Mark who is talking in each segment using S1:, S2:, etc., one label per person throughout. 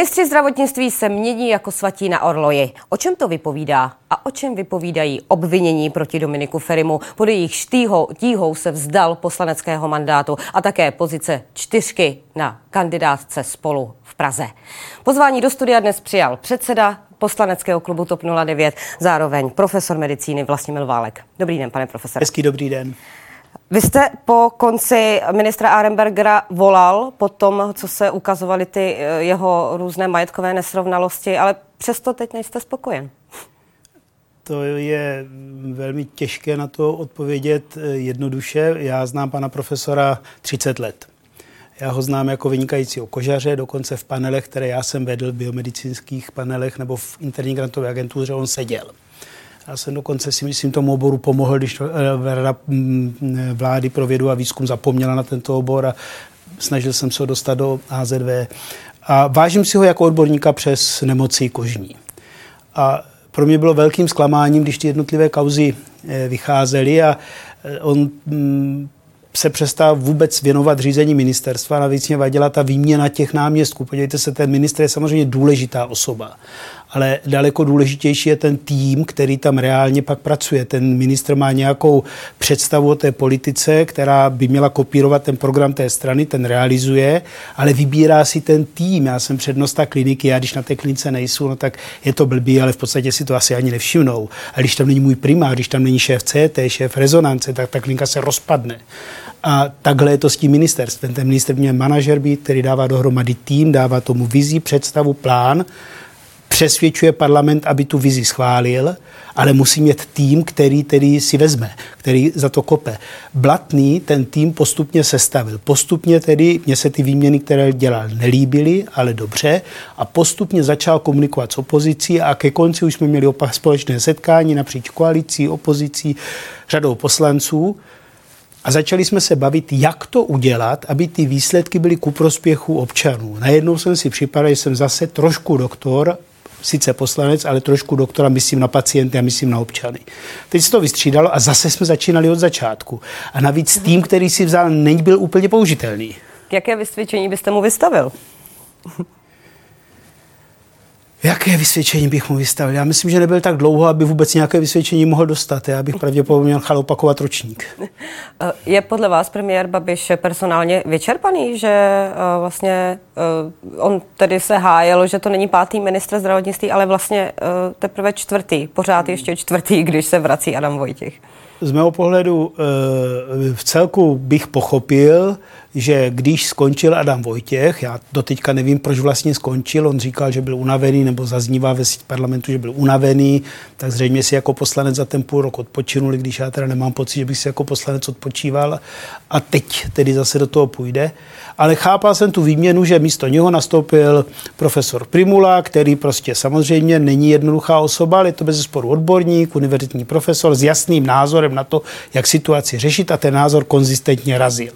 S1: Ministři zdravotnictví se mění jako svatí na orloji. O čem to vypovídá a o čem vypovídají obvinění proti Dominiku Ferimu? Pod jejich štíhou, tíhou se vzdal poslaneckého mandátu a také pozice čtyřky na kandidátce spolu v Praze. Pozvání do studia dnes přijal předseda poslaneckého klubu TOP 09, zároveň profesor medicíny Vlastimil Válek. Dobrý den, pane profesore.
S2: Hezký dobrý den.
S1: Vy jste po konci ministra Arenbergera volal po tom, co se ukazovaly ty eh, jeho různé majetkové nesrovnalosti, ale přesto teď nejste spokojen.
S2: To je velmi těžké na to odpovědět eh, jednoduše. Já znám pana profesora 30 let. Já ho znám jako vynikajícího kožaře, dokonce v panelech, které já jsem vedl, v biomedicínských panelech nebo v interní grantové agentuře, on seděl. Já jsem dokonce si myslím tomu oboru pomohl, když eh, Rada mm, vlády pro vědu a výzkum zapomněla na tento obor a snažil jsem se ho dostat do AZV. A vážím si ho jako odborníka přes nemoci kožní. A pro mě bylo velkým zklamáním, když ty jednotlivé kauzy eh, vycházely a eh, on mm, se přestal vůbec věnovat řízení ministerstva. Navíc mě vadila ta výměna těch náměstků. Podívejte se, ten ministr je samozřejmě důležitá osoba ale daleko důležitější je ten tým, který tam reálně pak pracuje. Ten ministr má nějakou představu o té politice, která by měla kopírovat ten program té strany, ten realizuje, ale vybírá si ten tým. Já jsem přednosta kliniky, já když na té klinice nejsou, no tak je to blbý, ale v podstatě si to asi ani nevšimnou. A když tam není můj primár, když tam není šéf CT, šéf rezonance, tak ta klinika se rozpadne. A takhle je to s tím ministerstvem. Ten minister měl manažer být, který dává dohromady tým, dává tomu vizi, představu, plán přesvědčuje parlament, aby tu vizi schválil, ale musí mít tým, který tedy si vezme, který za to kope. Blatný ten tým postupně sestavil. Postupně tedy, mně se ty výměny, které dělal, nelíbily, ale dobře. A postupně začal komunikovat s opozicí a ke konci už jsme měli opak společné setkání napříč koalicí, opozicí, řadou poslanců. A začali jsme se bavit, jak to udělat, aby ty výsledky byly ku prospěchu občanů. Najednou jsem si připadal, že jsem zase trošku doktor sice poslanec, ale trošku doktora, myslím na pacienty a myslím na občany. Teď se to vystřídalo a zase jsme začínali od začátku. A navíc tým, který si vzal, nebyl úplně použitelný.
S1: Jaké vysvědčení byste mu vystavil?
S2: Jaké vysvědčení bych mu vystavil? Já myslím, že nebyl tak dlouho, aby vůbec nějaké vysvědčení mohl dostat. Já bych pravděpodobně měl opakovat ročník.
S1: Je podle vás premiér Babiš personálně vyčerpaný, že eh, vlastně eh, on tedy se hájil, že to není pátý ministr zdravotnictví, ale vlastně eh, teprve čtvrtý, pořád ještě čtvrtý, když se vrací Adam Vojtěch?
S2: Z mého pohledu v celku bych pochopil, že když skončil Adam Vojtěch, já doteďka nevím, proč vlastně skončil, on říkal, že byl unavený, nebo zaznívá ve parlamentu, že byl unavený, tak zřejmě si jako poslanec za ten půl rok odpočinul, když já teda nemám pocit, že bych si jako poslanec odpočíval a teď tedy zase do toho půjde. Ale chápal jsem tu výměnu, že místo něho nastoupil profesor Primula, který prostě samozřejmě není jednoduchá osoba, ale je to bez sporu odborník, univerzitní profesor s jasným názorem na to, jak situaci řešit a ten názor konzistentně razil.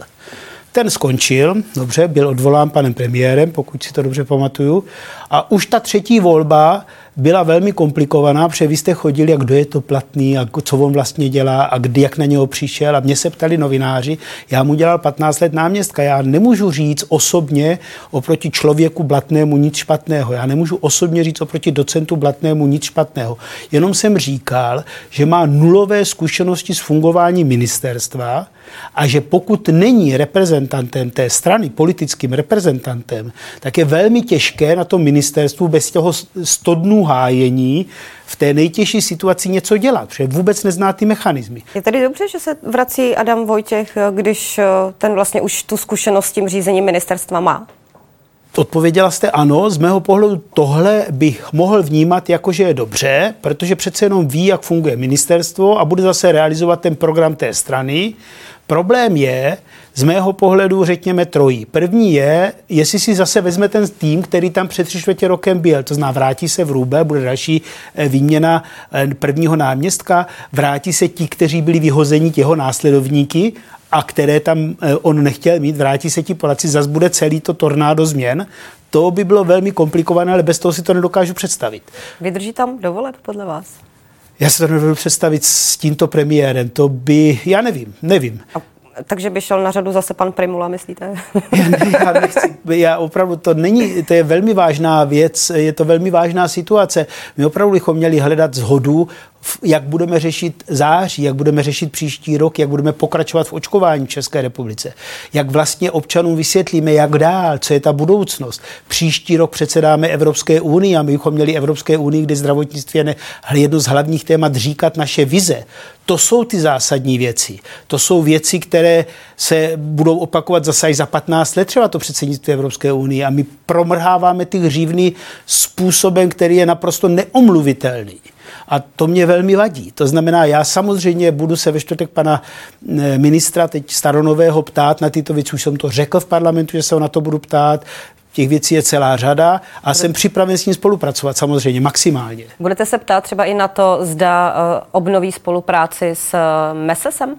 S2: Ten skončil, dobře, byl odvolán panem premiérem, pokud si to dobře pamatuju. A už ta třetí volba byla velmi komplikovaná, protože vy jste chodili, jak kdo je to platný a co on vlastně dělá a kdy, jak na něho přišel. A mě se ptali novináři, já mu dělal 15 let náměstka, já nemůžu říct osobně oproti člověku blatnému nic špatného. Já nemůžu osobně říct oproti docentu blatnému nic špatného. Jenom jsem říkal, že má nulové zkušenosti s fungováním ministerstva a že pokud není reprezentantem té strany, politickým reprezentantem, tak je velmi těžké na tom ministerstvu bez toho 100 dnů hájení v té nejtěžší situaci něco dělat, protože vůbec nezná ty mechanismy.
S1: Je tedy dobře, že se vrací Adam Vojtěch, když eh, ten vlastně už tu zkušenost s tím řízením ministerstva má?
S2: Odpověděla jste ano, z mého pohledu tohle bych mohl vnímat jako, že je dobře, protože přece jenom ví, jak funguje ministerstvo a bude zase realizovat ten program té strany. Problém je, z mého pohledu řekněme trojí. První je, jestli si zase vezme ten tým, který tam před tři čtvrtě rokem byl, to znamená vrátí se v Růbe, bude další eh, výměna eh, prvního náměstka, vrátí se ti, kteří byli vyhozeni, jeho následovníky a které tam eh, on nechtěl mít, vrátí se ti Polaci, zase bude celý to tornádo změn. To by bylo velmi komplikované, ale bez toho si to nedokážu představit.
S1: Vydrží tam dovolet podle vás?
S2: Já se to nedovedu představit s tímto premiérem. To by, já nevím, nevím. A
S1: takže by šel na řadu zase pan Primula, myslíte?
S2: Já, ne, já, nechci, já opravdu to není, to je velmi vážná věc, je to velmi vážná situace. My opravdu bychom měli hledat zhodu jak budeme řešit září, jak budeme řešit příští rok, jak budeme pokračovat v očkování v České republice, jak vlastně občanům vysvětlíme, jak dál, co je ta budoucnost. Příští rok předsedáme Evropské unii a my bychom měli Evropské unii, kde zdravotnictví je jedno z hlavních témat říkat naše vize. To jsou ty zásadní věci. To jsou věci, které se budou opakovat zase až za 15 let, třeba to předsednictví Evropské unie. A my promrháváme ty hřívny způsobem, který je naprosto neomluvitelný. A to mě velmi vadí. To znamená, já samozřejmě budu se ve čtvrtek pana eh, ministra teď staronového ptát na tyto věci. Už jsem to řekl v parlamentu, že se ho na to budu ptát. Těch věcí je celá řada a jsem připraven s ním spolupracovat samozřejmě maximálně.
S1: Budete se ptát třeba i na to, zda uh, obnoví spolupráci s MESESem?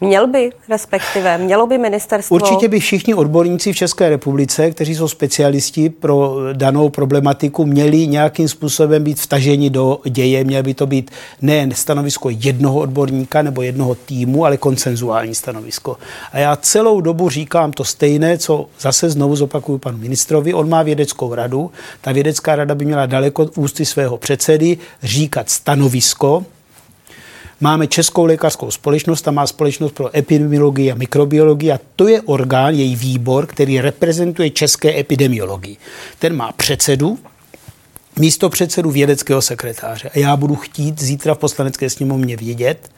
S1: Měl by, respektive, mělo by ministerstvo...
S2: Určitě by všichni odborníci v České republice, kteří jsou specialisti pro danou problematiku, měli nějakým způsobem být vtaženi do děje. Měl by to být ne stanovisko jednoho odborníka nebo jednoho týmu, ale konsenzuální stanovisko. A já celou dobu říkám to stejné, co zase znovu zopakuju panu ministrovi. On má vědeckou radu. Ta vědecká rada by měla daleko ústy svého předsedy říkat stanovisko, Máme Českou lékařskou společnost, ta má společnost pro epidemiologii a mikrobiologii a to je orgán, její výbor, který reprezentuje české epidemiologii. Ten má předsedu, místo předsedu vědeckého sekretáře. A já budu chtít zítra v poslanecké sněmovně vědět,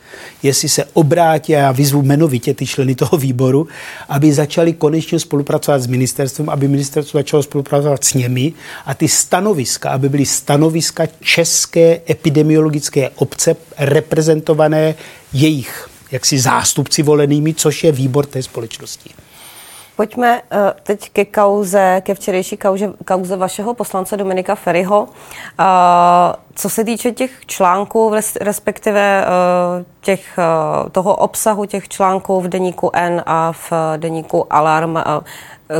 S2: jestli se obrátí, a já vyzvu jmenovitě ty členy toho výboru, aby začali konečně spolupracovat s ministerstvem, aby ministerstvo začalo spolupracovat s nimi a ty stanoviska, aby byly stanoviska české epidemiologické obce reprezentované jejich jaksi zástupci volenými, což je výbor té společnosti.
S1: Pojďme uh, teď ke kauze, ke včerejší kauze, kauze vašeho poslance Dominika Ferryho. Uh, co se týče těch článků, respektive uh, těch, uh, toho obsahu těch článků v deníku N a v deníku Alarm, uh,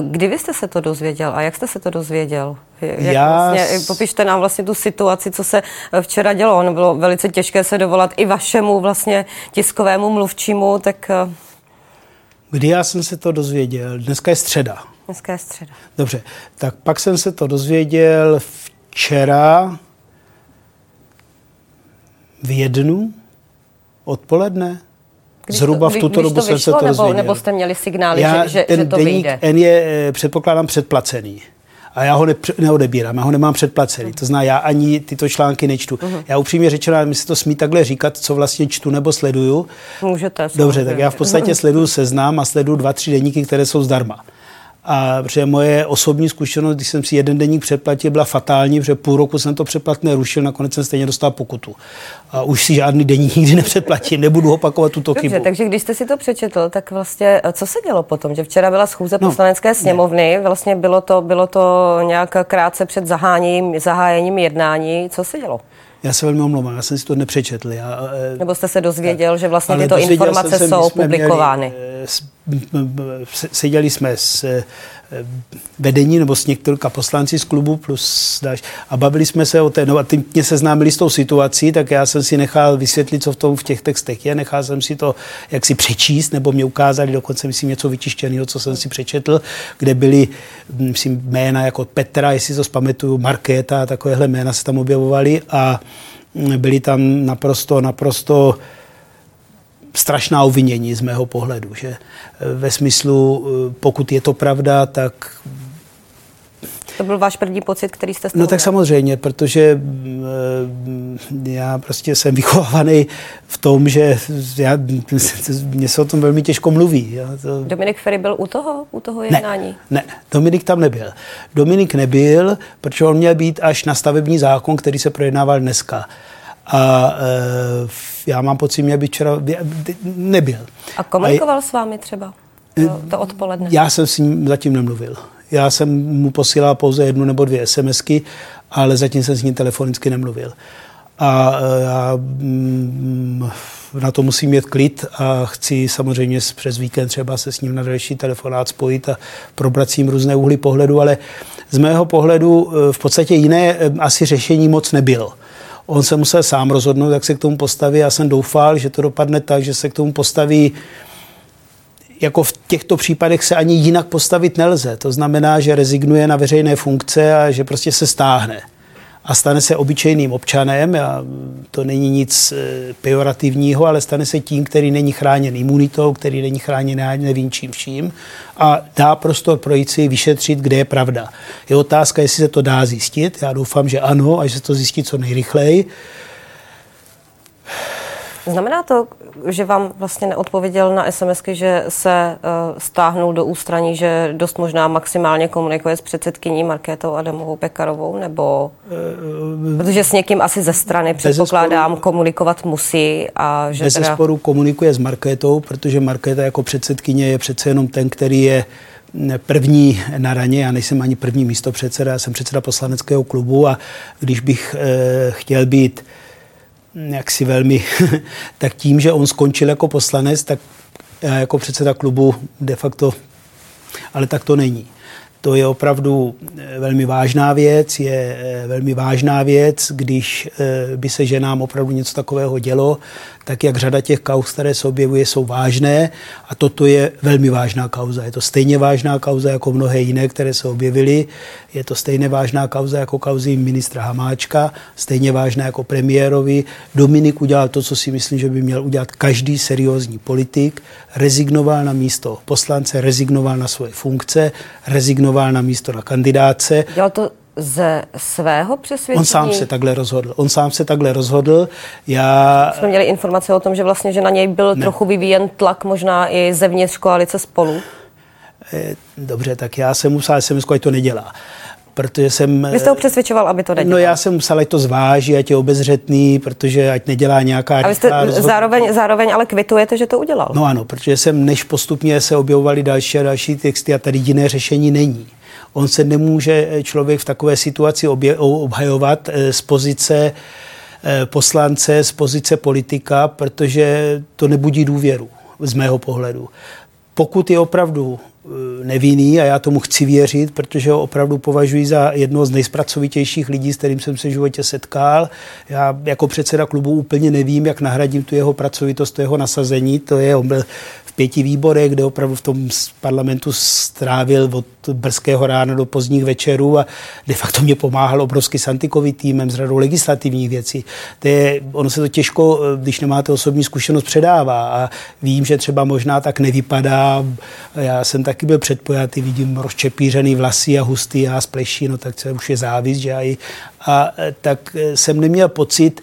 S1: kdy vy jste se to dozvěděl a jak jste se to dozvěděl? Jak Já... vlastně, popište nám vlastně tu situaci, co se včera dělo. Ono bylo velice těžké se dovolat i vašemu vlastně tiskovému mluvčímu, tak...
S2: Kdy já jsem se to dozvěděl? Dneska je středa.
S1: Dneska je středa.
S2: Dobře, tak pak jsem se to dozvěděl včera v jednu odpoledne. Když Zhruba to, v tuto dobu jsem se to dozvěděl.
S1: Nebo jste měli signály, já, že, že, že to vyjde?
S2: N je, eh, předpokládám, předplacený a já ho ne, neodebírám, já ho nemám předplacený. To znamená, já ani tyto články nečtu. Uh-huh. Já upřímně řečeno, mi se to smí takhle říkat, co vlastně čtu nebo sleduju.
S1: Můžete.
S2: Dobře, tak já v podstatě sleduju seznam a sleduju dva, tři deníky, které jsou zdarma. A protože moje osobní zkušenost, když jsem si jeden denník předplatil, byla fatální, protože půl roku jsem to předplatné rušil, nakonec jsem stejně dostal pokutu. A už si žádný denník nikdy nepředplatím, nebudu opakovat tuto
S1: Dobře,
S2: chybu.
S1: takže když jste si to přečetl, tak vlastně co se dělo potom? Že včera byla schůze no, poslanecké sněmovny, ne. vlastně bylo to, bylo to nějak krátce před zahájením, zahájením jednání. Co se dělo?
S2: Já se velmi omlouvám, já jsem si to nepřečetl. Já,
S1: eh, Nebo jste se dozvěděl, tak, že vlastně tyto informace jsem, jsou publikovány?
S2: Měli, eh, seděli jsme s eh, vedení nebo s několika poslanci z klubu plus dáš, a bavili jsme se o té, no a ty mě seznámili s tou situací, tak já jsem si nechal vysvětlit, co v tom v těch textech je, nechal jsem si to jak si přečíst, nebo mě ukázali dokonce, myslím, něco vyčištěného, co jsem si přečetl, kde byly, myslím, jména jako Petra, jestli to zpamatuju, Markéta a takovéhle jména se tam objevovaly a byly tam naprosto, naprosto strašná uvinění z mého pohledu. Že ve smyslu, pokud je to pravda, tak
S1: to byl váš první pocit, který jste
S2: No tak samozřejmě, protože mm, já prostě jsem vychovávaný v tom, že já, mě se o tom velmi těžko mluví. Já to...
S1: Dominik Ferry byl u toho, u toho jednání?
S2: Ne, ne, Dominik tam nebyl. Dominik nebyl, protože on měl být až na stavební zákon, který se projednával dneska. A e, já mám pocit, že by včera nebyl.
S1: A komunikoval a, s vámi třeba to, to odpoledne?
S2: Já jsem s ním zatím nemluvil. Já jsem mu posílal pouze jednu nebo dvě SMSky, ale zatím jsem s ním telefonicky nemluvil. A e, já mm, na to musím mít klid a chci samozřejmě přes víkend třeba se s ním na další telefonát spojit a probrat s ním různé úhly pohledu, ale z mého pohledu e, v podstatě jiné asi řešení moc nebylo. On se musel sám rozhodnout, jak se k tomu postaví. Já jsem doufal, že to dopadne tak, že se k tomu postaví jako v těchto případech se ani jinak postavit nelze. To znamená, že rezignuje na veřejné funkce a že prostě se stáhne a stane se obyčejným občanem. A to není nic e, pejorativního, ale stane se tím, který není chráněn imunitou, který není chráněn nevím čím vším a dá prostor projít si vyšetřit, kde je pravda. Je otázka, jestli se to dá zjistit. Já doufám, že ano a že se to zjistí co nejrychleji.
S1: Znamená to, že vám vlastně neodpověděl na SMSky, že se uh, stáhnul do ústraní, že dost možná maximálně komunikuje s předsedkyní Markétou Adamovou Pekarovou, nebo protože s někým asi ze strany předpokládám zesporu, komunikovat musí a že
S2: Bez teda... sporu komunikuje s Markétou, protože Markéta jako předsedkyně je přece jenom ten, který je první na raně, já nejsem ani první místo předseda, já jsem předseda poslaneckého klubu a když bych e, chtěl být jaksi velmi, tak tím, že on skončil jako poslanec, tak já jako předseda klubu de facto, ale tak to není. To je opravdu eh, velmi vážná věc, je eh, velmi vážná věc, když eh, by se ženám opravdu něco takového dělo, tak jak řada těch kauz, které se objevuje, jsou vážné a toto je velmi vážná kauza. Je to stejně vážná kauza jako mnohé jiné, které se objevily. Je to stejně vážná kauza jako kauzy ministra Hamáčka, stejně vážná jako premiérovi. Dominik udělal to, co si myslím, že by měl udělat každý seriózní politik. Rezignoval na místo poslance, rezignoval na svoje funkce, rezignoval na místo na kandidáce.
S1: Dělal to ze svého přesvědčení?
S2: On sám se takhle rozhodl. On sám se takhle rozhodl. Já...
S1: Jsme měli informace o tom, že vlastně, že na něj byl ne. trochu vyvíjen tlak možná i zevnitř koalice spolu.
S2: Eh, dobře, tak já jsem musel jsem to nedělá. Protože jsem...
S1: Vy jste ho přesvědčoval, aby to nedělal?
S2: No já jsem musel, ať to zváží, ať je obezřetný, protože ať nedělá nějaká...
S1: A vy jste zároveň, zároveň ale kvitujete, že to udělal?
S2: No ano, protože jsem, než postupně se objevovaly další a další texty a tady jiné řešení není. On se nemůže eh, člověk v takové situaci obje, obhajovat eh, z pozice eh, poslance, z pozice politika, protože to nebudí důvěru z mého pohledu. Pokud je opravdu nevinný a já tomu chci věřit, protože ho opravdu považuji za jednoho z nejspracovitějších lidí, s kterým jsem se v životě setkal. Já jako předseda klubu úplně nevím, jak nahradím tu jeho pracovitost, to jeho nasazení. To je, on byl pěti výborech, kde opravdu v tom parlamentu strávil od brzkého rána do pozdních večerů a de facto mě pomáhal obrovsky s antikový týmem, s radou legislativních věcí. To je, ono se to těžko, když nemáte osobní zkušenost, předává a vím, že třeba možná tak nevypadá. Já jsem taky byl předpojatý, vidím rozčepířený vlasy a hustý a spleší, no tak to už je závis, že aj. A tak jsem neměl pocit,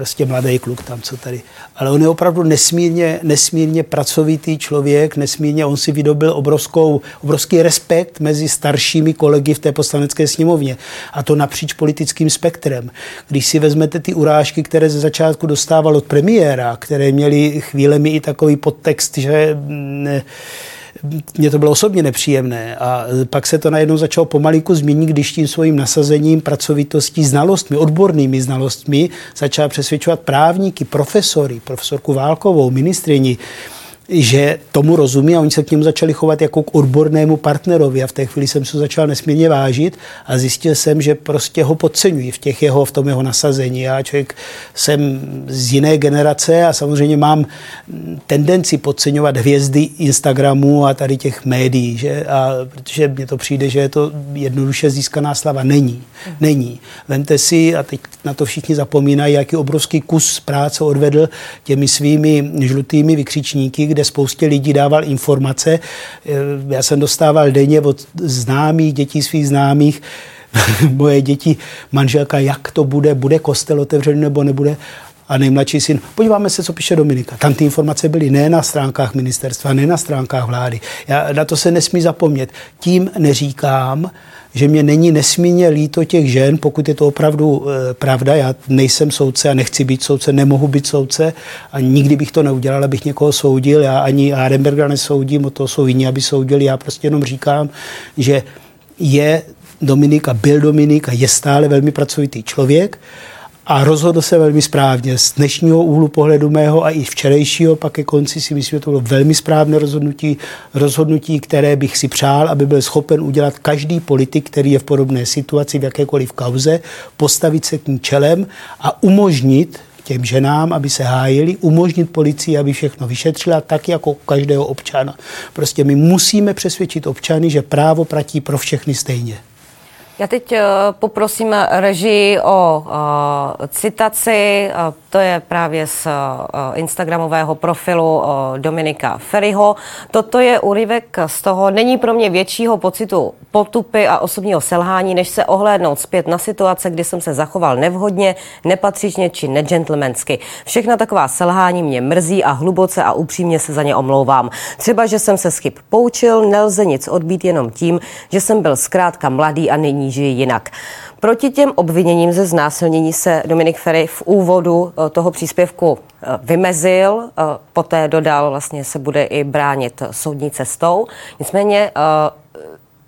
S2: prostě mladý kluk tam, co tady. Ale on je opravdu nesmírně, nesmírně pracovitý člověk, nesmírně, on si vydobil obrovskou, obrovský respekt mezi staršími kolegy v té poslanecké sněmovně. A to napříč politickým spektrem. Když si vezmete ty urážky, které ze začátku dostával od premiéra, které měly chvílemi i takový podtext, že ne, mně to bylo osobně nepříjemné a pak se to najednou začalo pomalinku změnit, když tím svým nasazením, pracovitostí, znalostmi, odbornými znalostmi začal přesvědčovat právníky, profesory, profesorku Válkovou, ministrini, že tomu rozumí a oni se k němu začali chovat jako k odbornému partnerovi a v té chvíli jsem se začal nesmírně vážit a zjistil jsem, že prostě ho podceňuji v, těch jeho, v tom jeho nasazení. Já člověk jsem z jiné generace a samozřejmě mám tendenci podceňovat hvězdy Instagramu a tady těch médií, že? A protože mně to přijde, že je to jednoduše získaná slava. Není. Není. Vemte si, a teď na to všichni zapomínají, jaký obrovský kus práce odvedl těmi svými žlutými vykřičníky, kde spoustě lidí dával informace. Eh, já jsem dostával denně od známých, dětí svých známých, moje děti, manželka, jak to bude, bude kostel otevřený nebo nebude. A nejmladší syn, podíváme se, co píše Dominika. Tam ty informace byly ne na stránkách ministerstva, ne na stránkách vlády. Já, na to se nesmí zapomnět. Tím neříkám, že mě není nesmírně líto těch žen, pokud je to opravdu e, pravda. Já nejsem soudce a nechci být soudce, nemohu být soudce a nikdy bych to neudělal, abych někoho soudil. Já ani Arenberga nesoudím, o to jsou jiní, aby soudili. Já prostě jenom říkám, že je Dominik a byl Dominik a je stále velmi pracovitý člověk a rozhodl se velmi správně. Z dnešního úhlu pohledu mého a i včerejšího pak ke konci si myslím, že to bylo velmi správné rozhodnutí, rozhodnutí, které bych si přál, aby byl schopen udělat každý politik, který je v podobné situaci, v jakékoliv kauze, postavit se k ní čelem a umožnit těm ženám, aby se hájili, umožnit policii, aby všechno vyšetřila, tak jako každého občana. Prostě my musíme přesvědčit občany, že právo platí pro všechny stejně.
S1: Já teď eh, poprosím režii o uh, citaci. To je právě z uh, Instagramového profilu Dominika Ferryho. Toto je úryvek z toho, není pro mě většího pocitu potupy a osobního selhání, než se ohlédnout zpět na situace, kdy jsem se zachoval nevhodně, nepatřičně či negentlemensky. Všechna taková selhání mě mrzí a hluboce a upřímně se za ně omlouvám. Třeba, že jsem se z chyb poučil, nelze nic odbít jenom tím, že jsem byl zkrátka mladý a nyní žije jinak. Proti těm obviněním ze znásilnění se Dominik Ferry v úvodu eh, toho příspěvku eh, vymezil, eh, poté dodal, vlastně se bude i bránit soudní cestou. Nicméně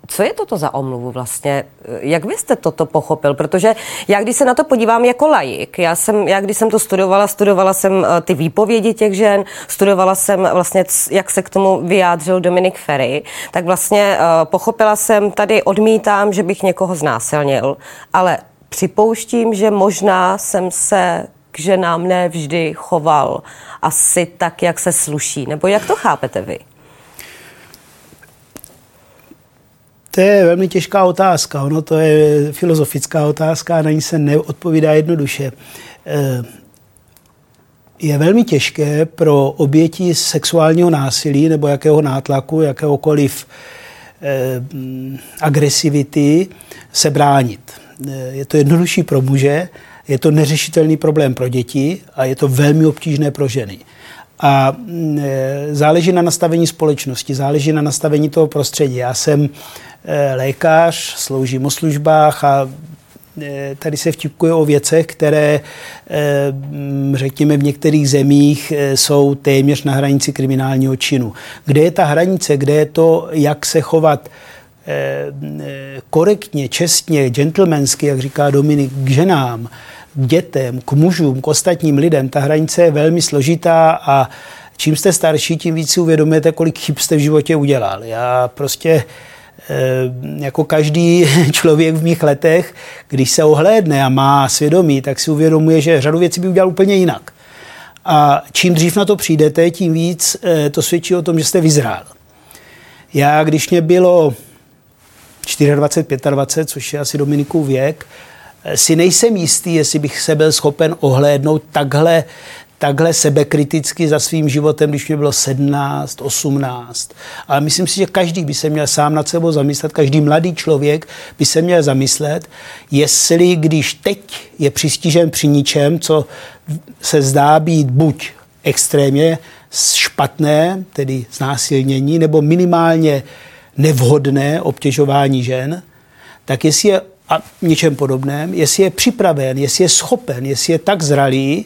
S1: co je toto za omluvu vlastně? Jak vy jste toto pochopil? Protože já, když se na to podívám jako laik, já, jsem, já když jsem to studovala, studovala jsem eh, ty výpovědi těch žen, studovala jsem vlastně, jak se k tomu vyjádřil Dominik Ferry, tak vlastně uh, pochopila jsem, tady odmítám, že bych někoho znásilnil, ale připouštím, že možná jsem se k ženám nevždy choval asi tak, jak se sluší. Nebo jak to chápete vy?
S2: To je velmi těžká otázka. Ono to je filozofická otázka a na ní se neodpovídá jednoduše. Eh, je velmi těžké pro oběti sexuálního násilí nebo jakého nátlaku, jakéhokoliv eh, agresivity se bránit. Eh, je to jednodušší pro muže, je to neřešitelný problém pro děti a je to velmi obtížné pro ženy. A mm, záleží na nastavení společnosti, záleží na nastavení toho prostředí. Já jsem Eh, lékař, sloužím o službách a eh, tady se vtipkuje o věcech, které, eh, řekněme, v některých zemích jsou téměř na hranici kriminálního činu. Kde je ta hranice, kde je to, jak se chovat korektně, čestně, gentlemansky, jak říká Dominik, k ženám, dětem, k mužům, k ostatním lidem, ta hranice je velmi složitá a čím jste starší, tím víc si uvědomujete, kolik chyb jste v životě udělal. Já prostě Eh, jako každý člověk v mých letech, když se ohlédne a má svědomí, tak si uvědomuje, že řadu věcí by udělal úplně jinak. A čím dřív na to přijdete, tím víc eh, to svědčí o tom, že jste vyzrál. Já, když mě bylo 24, 25, což je asi Dominikův věk, si nejsem jistý, jestli bych se byl schopen ohlédnout takhle takhle sebekriticky za svým životem, když mě bylo 17, 18. Ale myslím si, že každý by se měl sám nad sebou zamyslet, každý mladý člověk by se měl zamyslet, jestli když teď je přistižen při ničem, co se zdá být buď extrémně špatné, tedy znásilnění, nebo minimálně nevhodné obtěžování žen, tak jestli je a něčem podobném, jestli je připraven, jestli je schopen, jestli je tak zralý,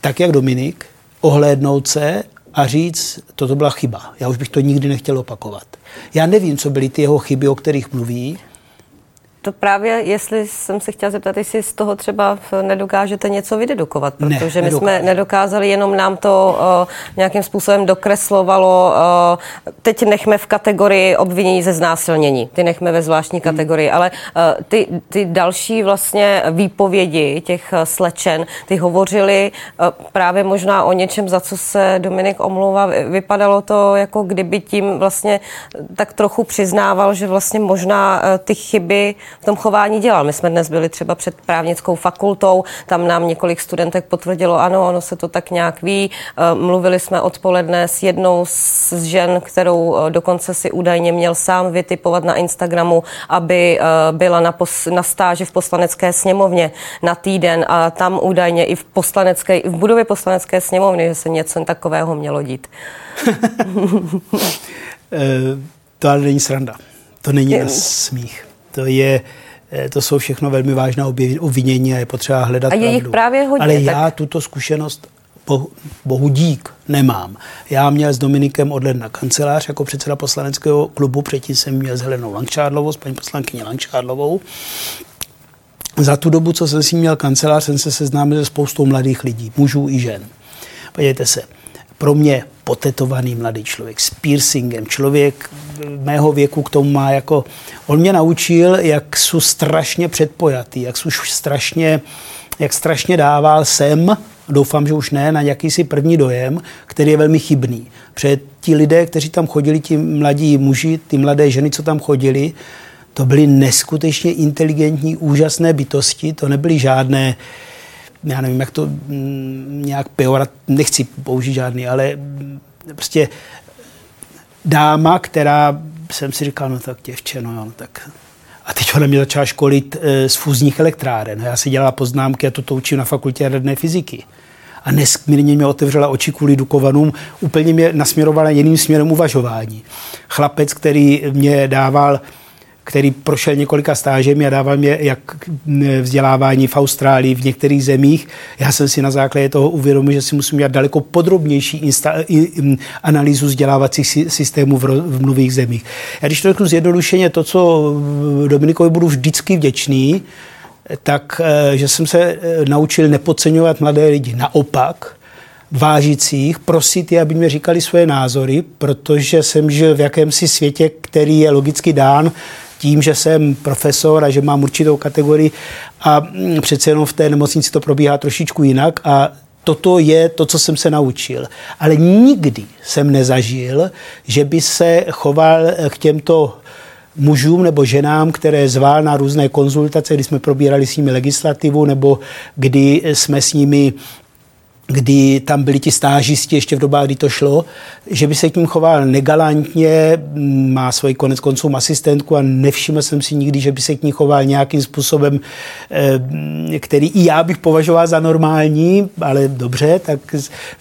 S2: tak jak Dominik, ohlédnout se a říct, toto byla chyba. Já už bych to nikdy nechtěl opakovat. Já nevím, co byly ty jeho chyby, o kterých mluví,
S1: to právě, jestli jsem se chtěla zeptat, jestli z toho třeba nedokážete něco vydedukovat, protože ne, my jsme nedokázali, jenom nám to uh, nějakým způsobem dokreslovalo. Uh, teď nechme v kategorii obvinění ze znásilnění, ty nechme ve zvláštní hmm. kategorii, ale uh, ty, ty další vlastně výpovědi těch slečen, ty hovořili uh, právě možná o něčem, za co se Dominik omlouvá. Vypadalo to, jako kdyby tím vlastně tak trochu přiznával, že vlastně možná uh, ty chyby v tom chování dělal. My jsme dnes byli třeba před právnickou fakultou, tam nám několik studentek potvrdilo, ano, ono se to tak nějak ví. Eh, mluvili jsme odpoledne s jednou z žen, kterou eh, dokonce si údajně měl sám vytipovat na Instagramu, aby eh, byla na, pos, na stáži v poslanecké sněmovně na týden a tam údajně i v poslanecké, i v budově poslanecké sněmovny, že se něco takového mělo dít.
S2: to ale není sranda. To není na smích. To, je, eh, to jsou všechno velmi vážná obvinění a je potřeba hledat
S1: A je jich právě hodně.
S2: Ale tak... já tuto zkušenost bohu, bohu dík nemám. Já měl s Dominikem od ledna kancelář jako předseda poslaneckého klubu, předtím jsem měl s Helenou Langšádlovou, s paní poslankyní Langšádlovou. Za tu dobu, co jsem si měl kancelář, jsem se seznámil se spoustou mladých lidí, mužů i žen. Podívejte se, pro mě potetovaný mladý člověk s piercingem, člověk mého věku k tomu má jako... On mě naučil, jak jsou strašně předpojatý, jak jsou strašně, jak strašně dával sem doufám, že už ne, na jakýsi první dojem, který je velmi chybný. Protože ti lidé, kteří tam chodili, ti mladí muži, ty mladé ženy, co tam chodili, to byly neskutečně inteligentní, úžasné bytosti, to nebyly žádné, já nevím, jak to mm, nějak peorat, nechci použít žádný, ale prostě dáma, která jsem si říkal, no tak děvče, no, no tak a teď ona mě začala školit e, z fúzních elektráren. Já si dělala poznámky a to učím na fakultě jaderné fyziky. A nesmírně mě otevřela oči kvůli Dukovanům, úplně mě nasměrovala jiným směrem uvažování. Chlapec, který mě dával který prošel několika stážemi a dával mě jak vzdělávání v Austrálii, v některých zemích. Já jsem si na základě toho uvědomil, že si musím dělat daleko podrobnější insta- analýzu vzdělávacích systémů v, v nových zemích. Já když to řeknu zjednodušeně, to, co Dominikovi budu vždycky vděčný, tak, eh, že jsem se eh, naučil nepodceňovat mladé lidi. Naopak, vážit jich, prosit je, aby mi říkali svoje názory, protože jsem žil v jakémsi světě, který je logicky dán tím, že jsem profesor a že mám určitou kategorii a mm, přece jenom v té nemocnici to probíhá trošičku jinak a toto je to, co jsem se naučil. Ale nikdy jsem nezažil, že by se choval k těmto mužům nebo ženám, které zval na různé konzultace, kdy jsme probírali s nimi legislativu, nebo kdy jsme s nimi kdy tam byli ti stážisti ještě v dobách, kdy to šlo, že by se k ním choval negalantně, má svoji konec konců asistentku a nevšiml jsem si nikdy, že by se k ní choval nějakým způsobem, eh, který i já bych považoval za normální, ale dobře, tak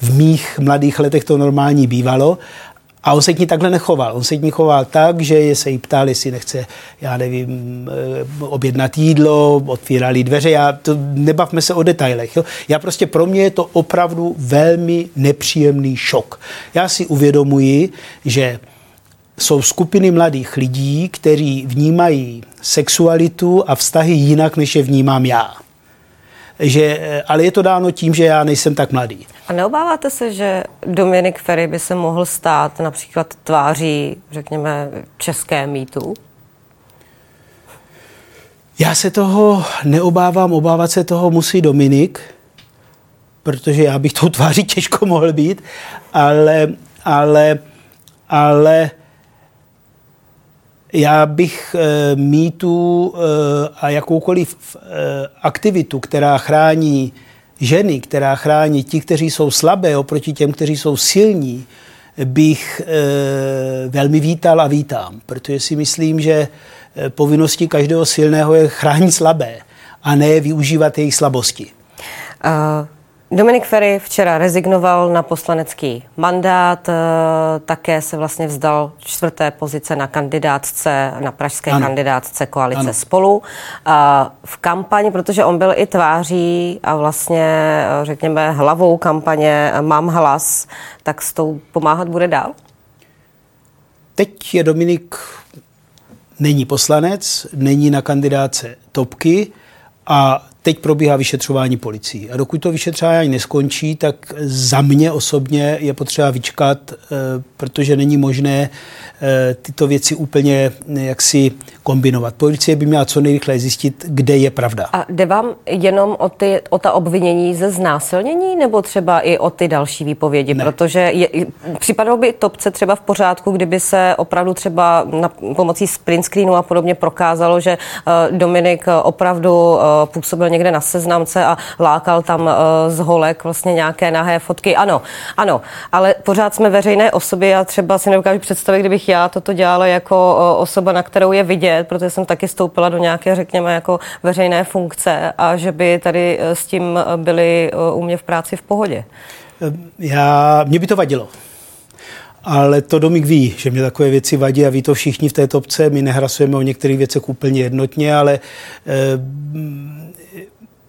S2: v mých mladých letech to normální bývalo. A on se k ní takhle nechoval. On se k ní choval tak, že se jí ptal, jestli nechce, já nevím, eh, objednat jídlo, otvírali dveře. Já to, nebavme se o detailech. Jo. Já prostě pro mě je to opravdu velmi nepříjemný šok. Já si uvědomuji, že jsou skupiny mladých lidí, kteří vnímají sexualitu a vztahy jinak, než je vnímám já že, ale je to dáno tím, že já nejsem tak mladý.
S1: A neobáváte se, že Dominik Ferry by se mohl stát například tváří, řekněme, české mýtu?
S2: Já se toho neobávám, obávat se toho musí Dominik, protože já bych tou tváří těžko mohl být, ale, ale, ale já bych e, mýtu e, a jakoukoliv e, aktivitu, která chrání ženy, která chrání ti, kteří jsou slabé oproti těm, kteří jsou silní, bych velmi vítal a vítám, protože si myslím, že povinností každého silného je chránit slabé a ne využívat jejich slabosti.
S1: Uh... Dominik Ferry včera rezignoval na poslanecký mandát, eh, také se vlastně vzdal čtvrté pozice na kandidátce, na pražské ano. kandidátce koalice ano. spolu. V kampani, protože on byl i tváří a vlastně, eh, řekněme, hlavou kampaně Mám hlas, tak s tou pomáhat bude dál?
S2: Teď je Dominik, není poslanec, není na kandidáce Topky a Teď probíhá vyšetřování policií. A dokud to vyšetřování neskončí, tak za mě osobně je potřeba vyčkat, eh, protože není možné eh, tyto věci úplně eh, jaksi kombinovat. Policie by měla co nejrychleji zjistit, kde je pravda.
S1: A jde vám jenom o, ty, o ta obvinění ze znásilnění nebo třeba i o ty další výpovědi? Ne. Protože je, připadalo by topce třeba v pořádku, kdyby se opravdu třeba na pomocí sprint screenu a podobně prokázalo, že Dominik opravdu působil někde na seznamce a lákal tam uh, z holek vlastně nějaké nahé fotky. Ano, ano, ale pořád jsme veřejné osoby a třeba si nedokážu představit, kdybych já toto dělala jako uh, osoba, na kterou je vidět, protože jsem taky stoupila do nějaké, řekněme, jako veřejné funkce a že by tady uh, s tím byli u mě v práci v pohodě.
S2: Já, mě by to vadilo. Ale to Domik ví, že mě takové věci vadí a ví to všichni v té topce. My nehrasujeme o některých věcech úplně jednotně, ale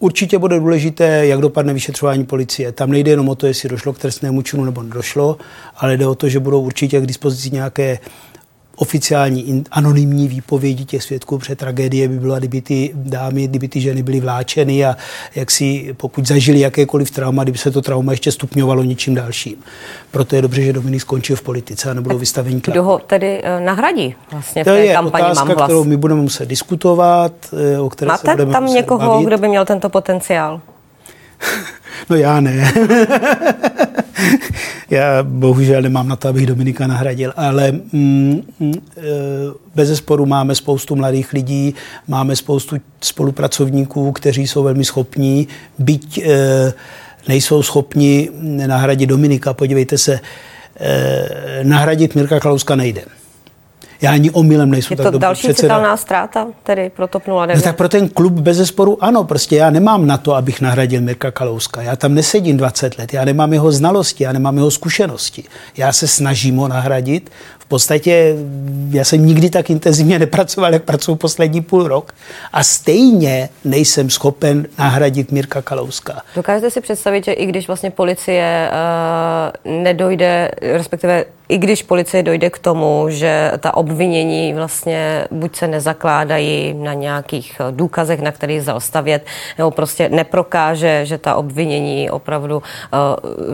S2: Určitě bude důležité, jak dopadne vyšetřování policie. Tam nejde jenom o to, jestli došlo k trestnému činu nebo nedošlo, ale jde o to, že budou určitě k dispozici nějaké oficiální anonymní výpovědi těch svědků, protože tragédie by byla, kdyby ty dámy, kdyby ty ženy byly vláčeny a jak si, pokud zažili jakékoliv trauma, kdyby se to trauma ještě stupňovalo ničím dalším. Proto je dobře, že Dominik skončil v politice a nebudou vystavení
S1: tlaku. Kdo ho tedy uh, nahradí vlastně v
S2: to
S1: té
S2: je
S1: kampani
S2: otázka,
S1: Mám hlas?
S2: kterou my budeme muset diskutovat, eh, o které
S1: Máte
S2: se budeme
S1: tam někoho,
S2: bavit.
S1: kdo by měl tento potenciál?
S2: No já ne. já bohužel nemám na to, abych Dominika nahradil, ale mm, mm, e, bez zesporu máme spoustu mladých lidí, máme spoustu spolupracovníků, kteří jsou velmi schopní, byť e, nejsou schopni nahradit Dominika. Podívejte se, e, nahradit Mirka Klauska nejde. Já ani omylem nejsou
S1: Je to tak další předseda. citelná ztráta tedy pro TOP 09?
S2: No tak pro ten klub bez zesporu ano, prostě já nemám na to, abych nahradil Mirka Kalouska. Já tam nesedím 20 let, já nemám jeho znalosti, já nemám jeho zkušenosti. Já se snažím ho nahradit. V podstatě já jsem nikdy tak intenzivně nepracoval, jak pracuji poslední půl rok. A stejně nejsem schopen nahradit Mirka Kalouska.
S1: Dokážete si představit, že i když vlastně policie uh, nedojde, respektive i když policie dojde k tomu, že ta obvinění vlastně buď se nezakládají na nějakých eh, důkazech, na kterých zastavět, nebo prostě neprokáže, že ta obvinění opravdu, eh,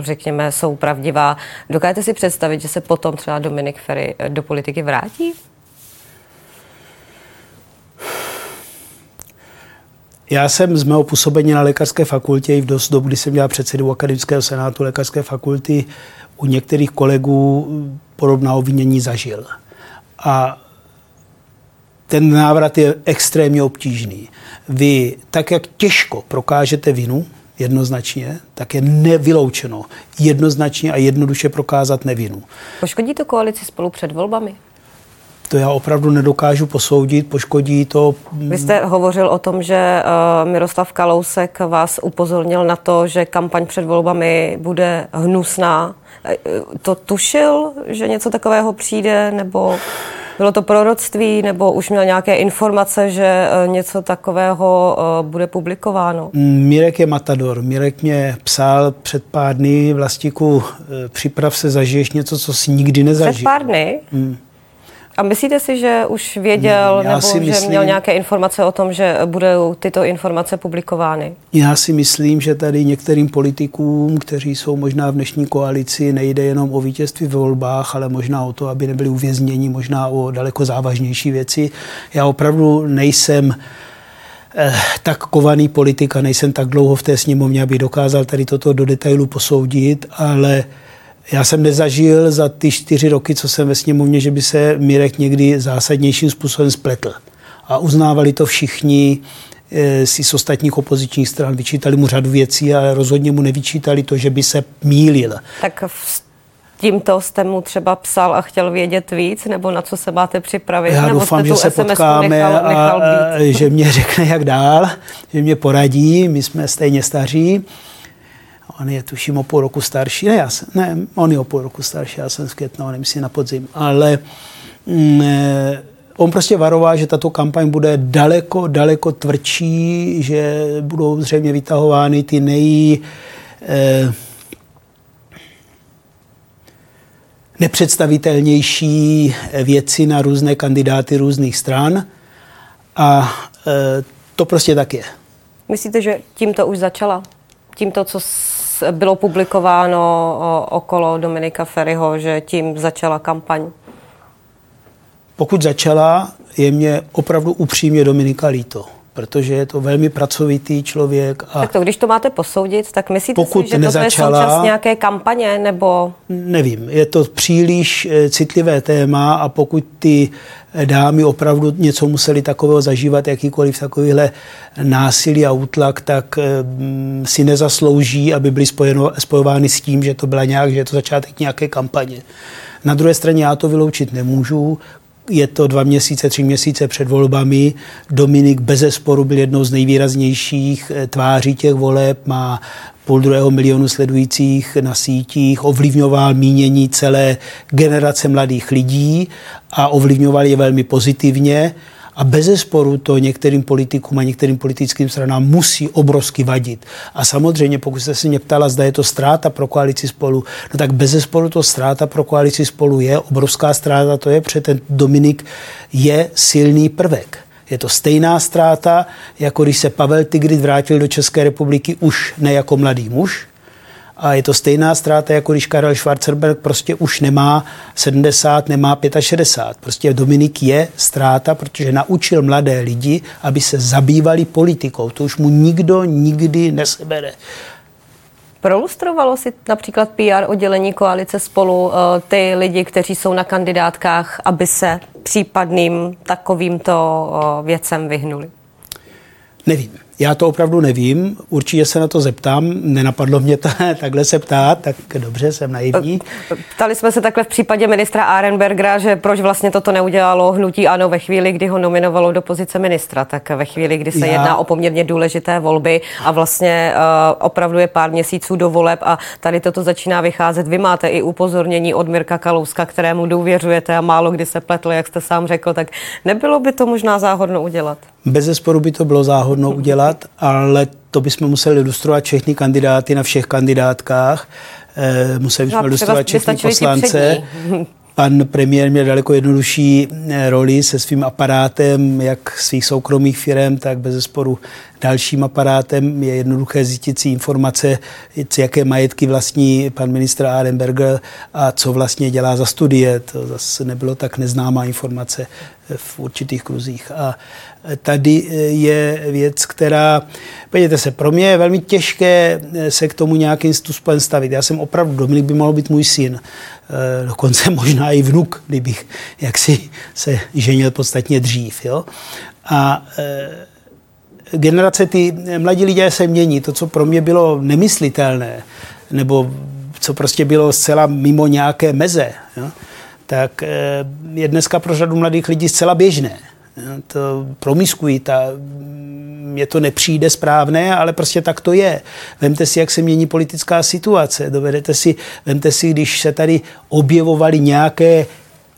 S1: řekněme, jsou pravdivá. Dokážete si představit, že se potom třeba Dominik Ferry eh, do politiky vrátí?
S2: Já jsem z mého působení na lékařské fakultě i v dost dobu, kdy jsem dělal předsedu akademického senátu lékařské fakulty, u některých kolegů podobná obvinění zažil. A ten návrat je extrémně obtížný. Vy tak, jak těžko prokážete vinu, jednoznačně, tak je nevyloučeno jednoznačně a jednoduše prokázat nevinu.
S1: Poškodí to koalici spolu před volbami?
S2: To já opravdu nedokážu posoudit, poškodí to.
S1: Vy jste hovořil o tom, že eh, Miroslav Kalousek vás upozornil na to, že kampaň před volbami bude hnusná. Eh, to tušil, že něco takového přijde, nebo bylo to proroctví, nebo už měl nějaké informace, že eh, něco takového bude publikováno?
S2: Mirek je matador. Mirek mě psal před pár dny, Vlastiku, připrav se, zažiješ něco, co si nikdy nezažil.
S1: Před pár dny? Hmm. A myslíte si, že už věděl ne, nebo si myslím, že měl nějaké informace o tom, že budou tyto informace publikovány?
S2: Já si myslím, že tady některým politikům, kteří jsou možná v dnešní koalici, nejde jenom o vítězství v volbách, ale možná o to, aby nebyli uvězněni, možná o daleko závažnější věci. Já opravdu nejsem eh, tak kovaný politika, nejsem tak dlouho v té sněmovně, aby dokázal tady toto do detailu posoudit, ale já jsem nezažil za ty čtyři roky, co jsem ve sněmovně, že by se Mirek někdy zásadnějším způsobem spletl. A uznávali to všichni eh, si z ostatních opozičních stran. Vyčítali mu řadu věcí, ale rozhodně mu nevyčítali to, že by se mýlil.
S1: Tak tímto jste mu třeba psal a chtěl vědět víc, nebo na co se máte připravit?
S2: Já
S1: nebo
S2: doufám, že se potkáme nechal, nechal a že mě řekne, jak dál, že mě poradí. My jsme stejně staří. On je tuším o půl roku starší. Ne, já jsem, ne, on je o půl roku starší, já jsem z května, on si na podzim. Ale mm, eh, on prostě varoval, že tato kampaň bude daleko, daleko tvrdší, že budou zřejmě vytahovány ty nej... Eh, nepředstavitelnější věci na různé kandidáty různých stran. A e, to prostě tak je.
S1: Myslíte, že tímto už začala? Tímto, co bylo publikováno okolo Dominika Ferryho, že tím začala kampaň?
S2: Pokud začala, je mě opravdu upřímně Dominika líto protože je to velmi pracovitý člověk.
S1: A tak to, když to máte posoudit, tak myslíte pokud si, že nezačala, to je součást nějaké kampaně, nebo...
S2: Nevím, je to příliš eh, citlivé téma a pokud ty dámy opravdu něco museli takového zažívat, jakýkoliv takovýhle násilí a útlak, tak mm, si nezaslouží, aby byly spojeno, spojovány s tím, že to byla nějak, že je to začátek nějaké kampaně. Na druhé straně já to vyloučit nemůžu je to dva měsíce, tři měsíce před volbami. Dominik bezesporu byl jednou z nejvýraznějších eh, tváří těch voleb, má půl druhého milionu sledujících na sítích, ovlivňoval mínění celé generace mladých lidí a ovlivňoval je velmi pozitivně. A bez sporu to některým politikům a některým politickým stranám musí obrovsky vadit. A samozřejmě, pokud jste se mě ptala, zda je to ztráta pro koalici spolu, no tak bez sporu to ztráta pro koalici spolu je, obrovská ztráta to je, protože ten Dominik je silný prvek. Je to stejná ztráta, jako když se Pavel Tigrit vrátil do České republiky už ne jako mladý muž, a je to stejná ztráta, jako když Karel Schwarzenberg prostě už nemá 70, nemá 65. Prostě Dominik je ztráta, protože naučil mladé lidi, aby se zabývali politikou. To už mu nikdo nikdy nesebere.
S1: Prolustrovalo si například PR oddělení koalice spolu eh, ty lidi, kteří jsou na kandidátkách, aby se případným takovýmto eh, věcem vyhnuli?
S2: Nevím. Já to opravdu nevím, určitě se na to zeptám, nenapadlo mě to, takhle se ptát, tak dobře, jsem naivní.
S1: Ptali jsme se takhle v případě ministra Arenbergera, že proč vlastně toto neudělalo hnutí ANO ve chvíli, kdy ho nominovalo do pozice ministra, tak ve chvíli, kdy se Já... jedná o poměrně důležité volby a vlastně uh, opravdu je pár měsíců do voleb a tady toto začíná vycházet. Vy máte i upozornění od Mirka Kalouska, kterému důvěřujete a málo kdy se pletl, jak jste sám řekl, tak nebylo by to možná záhodno udělat?
S2: Bez zesporu by to bylo záhodno udělat, ale to bychom museli ilustrovat všechny kandidáty na všech kandidátkách. Eh, museli bychom no, ilustrovat všechny poslance. Pan premiér měl daleko jednodušší eh, roli se svým aparátem, jak svých soukromých firm, tak bez zesporu dalším aparátem. Je jednoduché zjistit si informace, jaké majetky vlastní pan ministr Arenberger a co vlastně dělá za studie. To zase nebylo tak neznámá informace v určitých kruzích. A tady eh, je věc, která, podívejte se, pro mě je velmi těžké eh, se k tomu nějakým způsobem stavit. Já jsem opravdu, Dominik by mohl být můj syn, eh, dokonce možná i vnuk, kdybych jaksi se ženil podstatně dřív. Jo? A generace, ty mladí lidé se mění. To, co pro mě bylo nemyslitelné, nebo co prostě bylo zcela mimo nějaké meze, jo? tak je dneska pro řadu mladých lidí zcela běžné to ta mně to nepřijde správné, ale prostě tak to je. Vemte si, jak se mění politická situace. Dovedete si, vemte si, když se tady objevovaly nějaké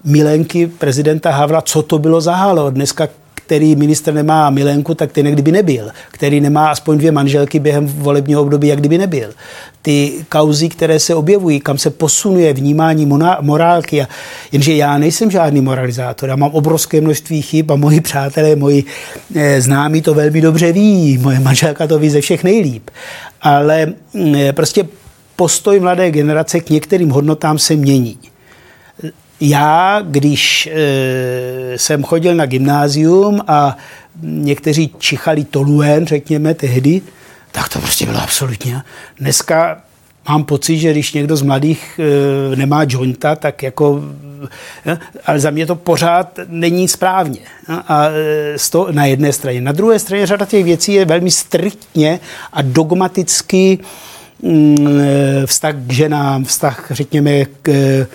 S2: milenky prezidenta Havla, co to bylo za halo. Dneska který minister nemá milenku, tak ten kdyby nebyl. Který nemá aspoň dvě manželky během volebního období, jak kdyby nebyl. Ty kauzy, které se objevují, kam se posunuje vnímání morálky. A, jenže já nejsem žádný moralizátor. Já mám obrovské množství chyb a moji přátelé, moji e, známí to velmi dobře ví. Moje manželka to ví ze všech nejlíp. Ale e, prostě postoj mladé generace k některým hodnotám se mění. Já, když e, jsem chodil na gymnázium a někteří čichali toluen, řekněme, tehdy, tak to prostě bylo absolutně. Dneska mám pocit, že když někdo z mladých e, nemá jointa, tak jako, e, ale za mě to pořád není správně. A e, to na jedné straně. Na druhé straně řada těch věcí je velmi striktně a dogmaticky mm, vztah k ženám, vztah, řekněme, k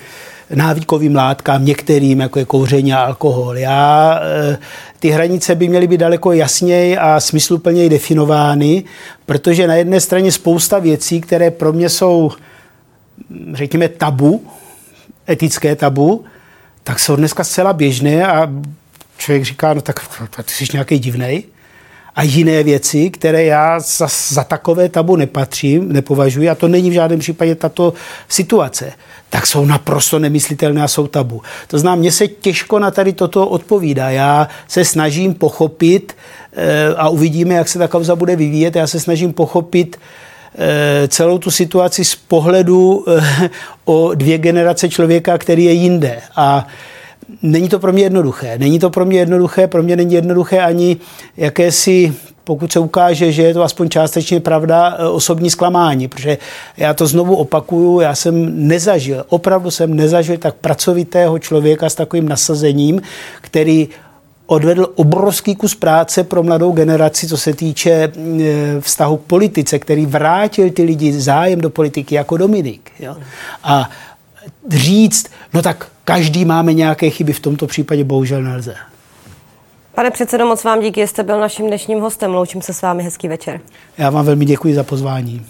S2: návykovým látkám, některým, jako je kouření a alkohol. Já, eh, ty hranice by měly být daleko jasněji a smysluplněji definovány, protože na jedné straně spousta věcí, které pro mě jsou, řekněme, tabu, etické tabu, tak jsou dneska zcela běžné a člověk říká, no tak ty jsi nějaký divnej a jiné věci, které já za, za takové tabu nepatřím, nepovažuji, a to není v žádném případě tato situace, tak jsou naprosto nemyslitelné a jsou tabu. To znamená, mně se těžko na tady toto odpovídá. Já se snažím pochopit eh, a uvidíme, jak se ta kauza bude vyvíjet, já se snažím pochopit eh, celou tu situaci z pohledu eh, o dvě generace člověka, který je jinde. A Není to pro mě jednoduché. Není to pro mě jednoduché, pro mě není jednoduché ani jakési pokud se ukáže, že je to aspoň částečně pravda, e, osobní zklamání, protože já to znovu opakuju, já jsem nezažil, opravdu jsem nezažil tak pracovitého člověka s takovým nasazením, který odvedl obrovský kus práce pro mladou generaci, co se týče e, vztahu k politice, který vrátil ty lidi zájem do politiky jako Dominik. Jo? A říct, no tak každý máme nějaké chyby, v tomto případě bohužel nelze.
S1: Pane předsedo, moc vám díky, jste byl naším dnešním hostem. Loučím se s vámi, hezký večer.
S2: Já vám velmi děkuji za pozvání.